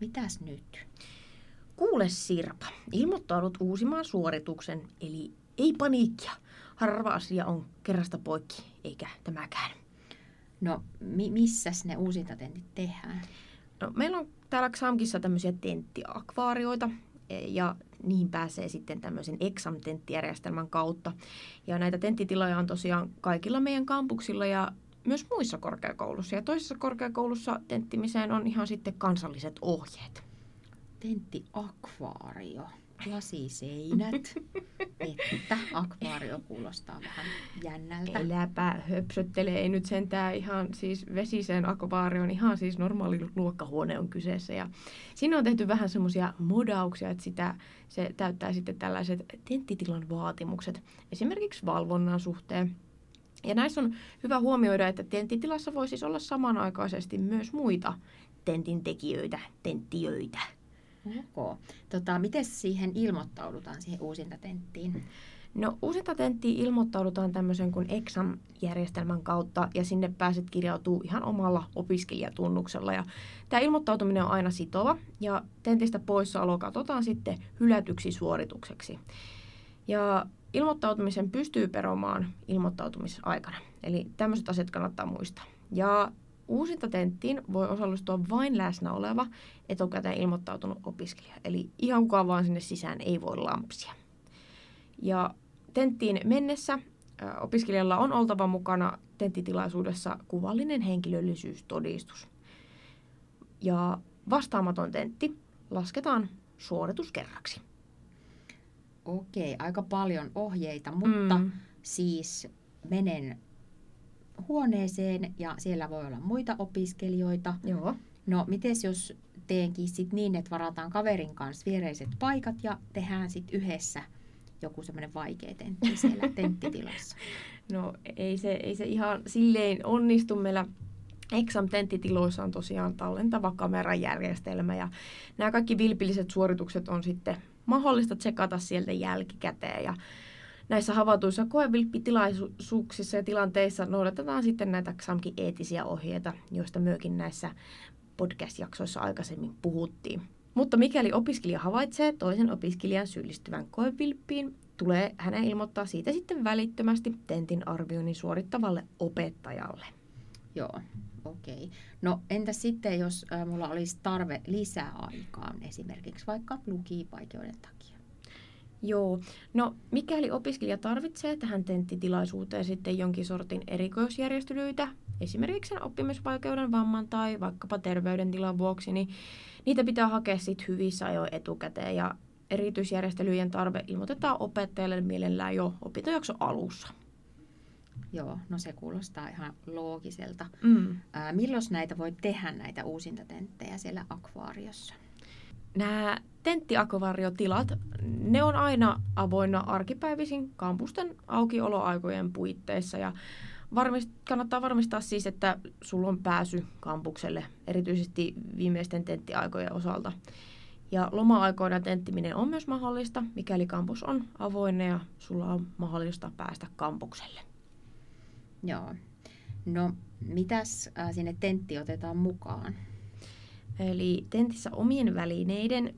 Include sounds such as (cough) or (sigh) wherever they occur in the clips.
Mitäs nyt? Kuule Sirpa, ilmoittaudut uusimaan suorituksen, eli ei paniikkia. Harva asia on kerrasta poikki, eikä tämäkään. No, mi- missäs ne uusintatentit tehdään? No, meillä on täällä XAMKissa tämmöisiä tenttiakvaarioita, e, ja niihin pääsee sitten tämmöisen exam-tenttijärjestelmän kautta. Ja näitä tenttitiloja on tosiaan kaikilla meidän kampuksilla ja myös muissa korkeakoulussa. Ja toisessa korkeakoulussa tenttimiseen on ihan sitten kansalliset ohjeet. Tenttiakvaario. Lasiseinät. (laughs) että akvaario kuulostaa vähän jännältä. Eläpä höpsöttele, ei nyt sentään ihan siis vesiseen akvaarioon, ihan siis normaali luokkahuone on kyseessä. Ja siinä on tehty vähän semmoisia modauksia, että sitä, se täyttää sitten tällaiset tenttitilan vaatimukset, esimerkiksi valvonnan suhteen. Ja näissä on hyvä huomioida, että tenttitilassa voi siis olla samanaikaisesti myös muita tentin tekijöitä, tenttiöitä. Ok. Tota, miten siihen ilmoittaudutaan siihen uusintatenttiin? No uusintatenttiin ilmoittaudutaan tämmöisen kuin Exam-järjestelmän kautta ja sinne pääset kirjautuu ihan omalla opiskelijatunnuksella. Ja tämä ilmoittautuminen on aina sitova ja tentistä poissaolo katsotaan sitten hylätyksi suoritukseksi. Ja ilmoittautumisen pystyy peromaan ilmoittautumisaikana. Eli tämmöiset asiat kannattaa muistaa. Ja uusintatenttiin voi osallistua vain läsnä oleva etukäteen ilmoittautunut opiskelija. Eli ihan kukaan vaan sinne sisään ei voi lampsia. Ja tenttiin mennessä opiskelijalla on oltava mukana tenttitilaisuudessa kuvallinen henkilöllisyystodistus. Ja vastaamaton tentti lasketaan suorituskerraksi. Okei, aika paljon ohjeita, mutta mm. siis menen huoneeseen ja siellä voi olla muita opiskelijoita. Joo. No, miten jos teenkin sit niin, että varataan kaverin kanssa viereiset paikat ja tehdään sitten yhdessä joku semmoinen vaikea tentti siellä (laughs) tenttitilassa? No ei se, ei se ihan silleen onnistu. Meillä Exam-tenttitiloissa on tosiaan tallentava kamerajärjestelmä ja nämä kaikki vilpilliset suoritukset on sitten mahdollista tsekata sieltä jälkikäteen ja näissä havaituissa koevilppitilaisuuksissa ja tilanteissa noudatetaan sitten näitä XAMKin eettisiä ohjeita, joista myöskin näissä podcast-jaksoissa aikaisemmin puhuttiin. Mutta mikäli opiskelija havaitsee toisen opiskelijan syyllistyvän koevilppiin, tulee hänen ilmoittaa siitä sitten välittömästi tentin arvioinnin suorittavalle opettajalle. Joo, okei. Okay. No entä sitten, jos äh, mulla olisi tarve lisää aikaan esimerkiksi vaikka lukivaikeuden takia? Joo. No, mikäli opiskelija tarvitsee tähän tenttitilaisuuteen sitten jonkin sortin erikoisjärjestelyitä, esimerkiksi sen oppimisvaikeuden, vamman tai vaikkapa terveydentilan vuoksi, niin niitä pitää hakea sitten hyvissä ajoin etukäteen ja erityisjärjestelyjen tarve ilmoitetaan opettajalle mielellään jo opintojakson alussa. Joo, no se kuulostaa ihan loogiselta. Mm. Ää, milloin näitä voi tehdä näitä uusintatenttejä siellä akvaariossa? Nämä tenttiakvariotilat, ne on aina avoinna arkipäivisin kampusten aukioloaikojen puitteissa ja varmist, kannattaa varmistaa siis, että sulla on pääsy kampukselle, erityisesti viimeisten tenttiaikojen osalta. Ja loma-aikoina tenttiminen on myös mahdollista, mikäli kampus on avoinna ja sulla on mahdollista päästä kampukselle. Joo. No, mitäs äh, sinne tentti otetaan mukaan? Eli tentissä omien välineiden,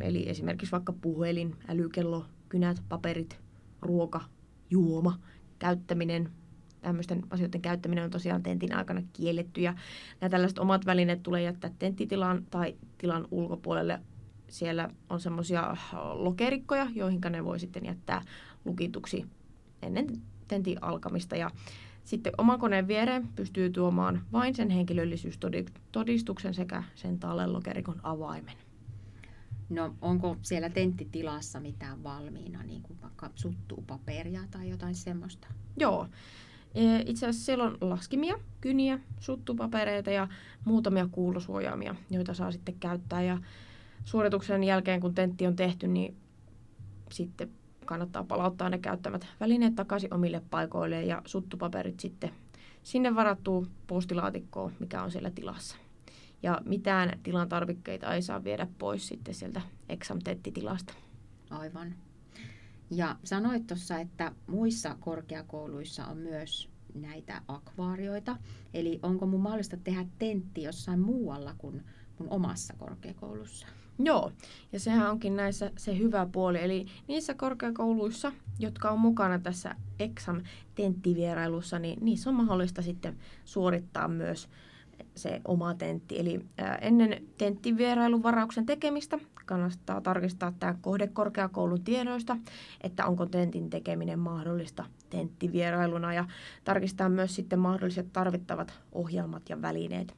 eli esimerkiksi vaikka puhelin, älykello, kynät, paperit, ruoka, juoma, käyttäminen, tämmöisten asioiden käyttäminen on tosiaan tentin aikana kielletty ja nämä tällaiset omat välineet tulee jättää tenttitilan tai tilan ulkopuolelle. Siellä on semmoisia lokerikkoja, joihin ne voi sitten jättää lukituksi ennen tentin alkamista ja sitten oman koneen viereen pystyy tuomaan vain sen henkilöllisyystodistuksen sekä sen tallellokerikon avaimen. No onko siellä tenttitilassa mitään valmiina, niin kuin vaikka suttuu paperia tai jotain semmoista? Joo. E, itse asiassa siellä on laskimia, kyniä, suttupapereita ja muutamia kuulosuojaamia, joita saa sitten käyttää. Ja suorituksen jälkeen, kun tentti on tehty, niin sitten kannattaa palauttaa ne käyttämät välineet takaisin omille paikoilleen ja suttupaperit sitten sinne varattuu postilaatikkoon, mikä on siellä tilassa. Ja mitään tilan tarvikkeita ei saa viedä pois sitten sieltä exam-tettitilasta. Aivan. Ja sanoit tuossa, että muissa korkeakouluissa on myös näitä akvaarioita. Eli onko mun mahdollista tehdä tentti jossain muualla kuin mun omassa korkeakoulussa? Joo, ja sehän onkin näissä se hyvä puoli. Eli niissä korkeakouluissa, jotka on mukana tässä exam-tenttivierailussa, niin niissä on mahdollista sitten suorittaa myös se oma tentti. Eli ennen tenttivierailun varauksen tekemistä kannattaa tarkistaa tämä kohdekorkeakoulun tiedoista, että onko tentin tekeminen mahdollista tenttivierailuna ja tarkistaa myös sitten mahdolliset tarvittavat ohjelmat ja välineet.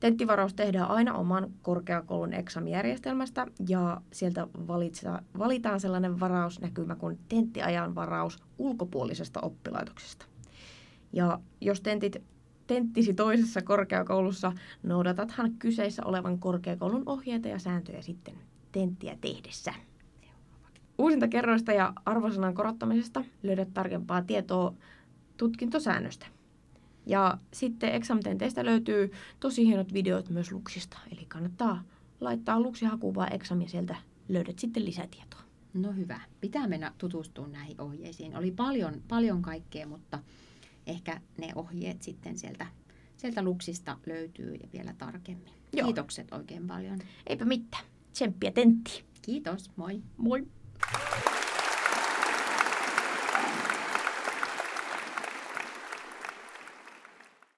Tenttivaraus tehdään aina oman korkeakoulun eksamijärjestelmästä ja sieltä valitsa, valitaan sellainen varausnäkymä kuin tenttiajan varaus ulkopuolisesta oppilaitoksesta. Ja jos tentit tenttisi toisessa korkeakoulussa, noudatathan kyseessä olevan korkeakoulun ohjeita ja sääntöjä sitten tenttiä tehdessä. Uusinta kerroista ja arvosanan korottamisesta löydät tarkempaa tietoa tutkintosäännöstä. Ja sitten examtenteistä löytyy tosi hienot videot myös Luksista, eli kannattaa laittaa Luksi hakuvaa exam ja sieltä löydät sitten lisätietoa. No hyvä. Pitää mennä tutustumaan näihin ohjeisiin. Oli paljon, paljon kaikkea, mutta ehkä ne ohjeet sitten sieltä, sieltä Luksista löytyy ja vielä tarkemmin. Joo. Kiitokset oikein paljon. Eipä mitään. Tsemppiä tentti. Kiitos, moi. Moi.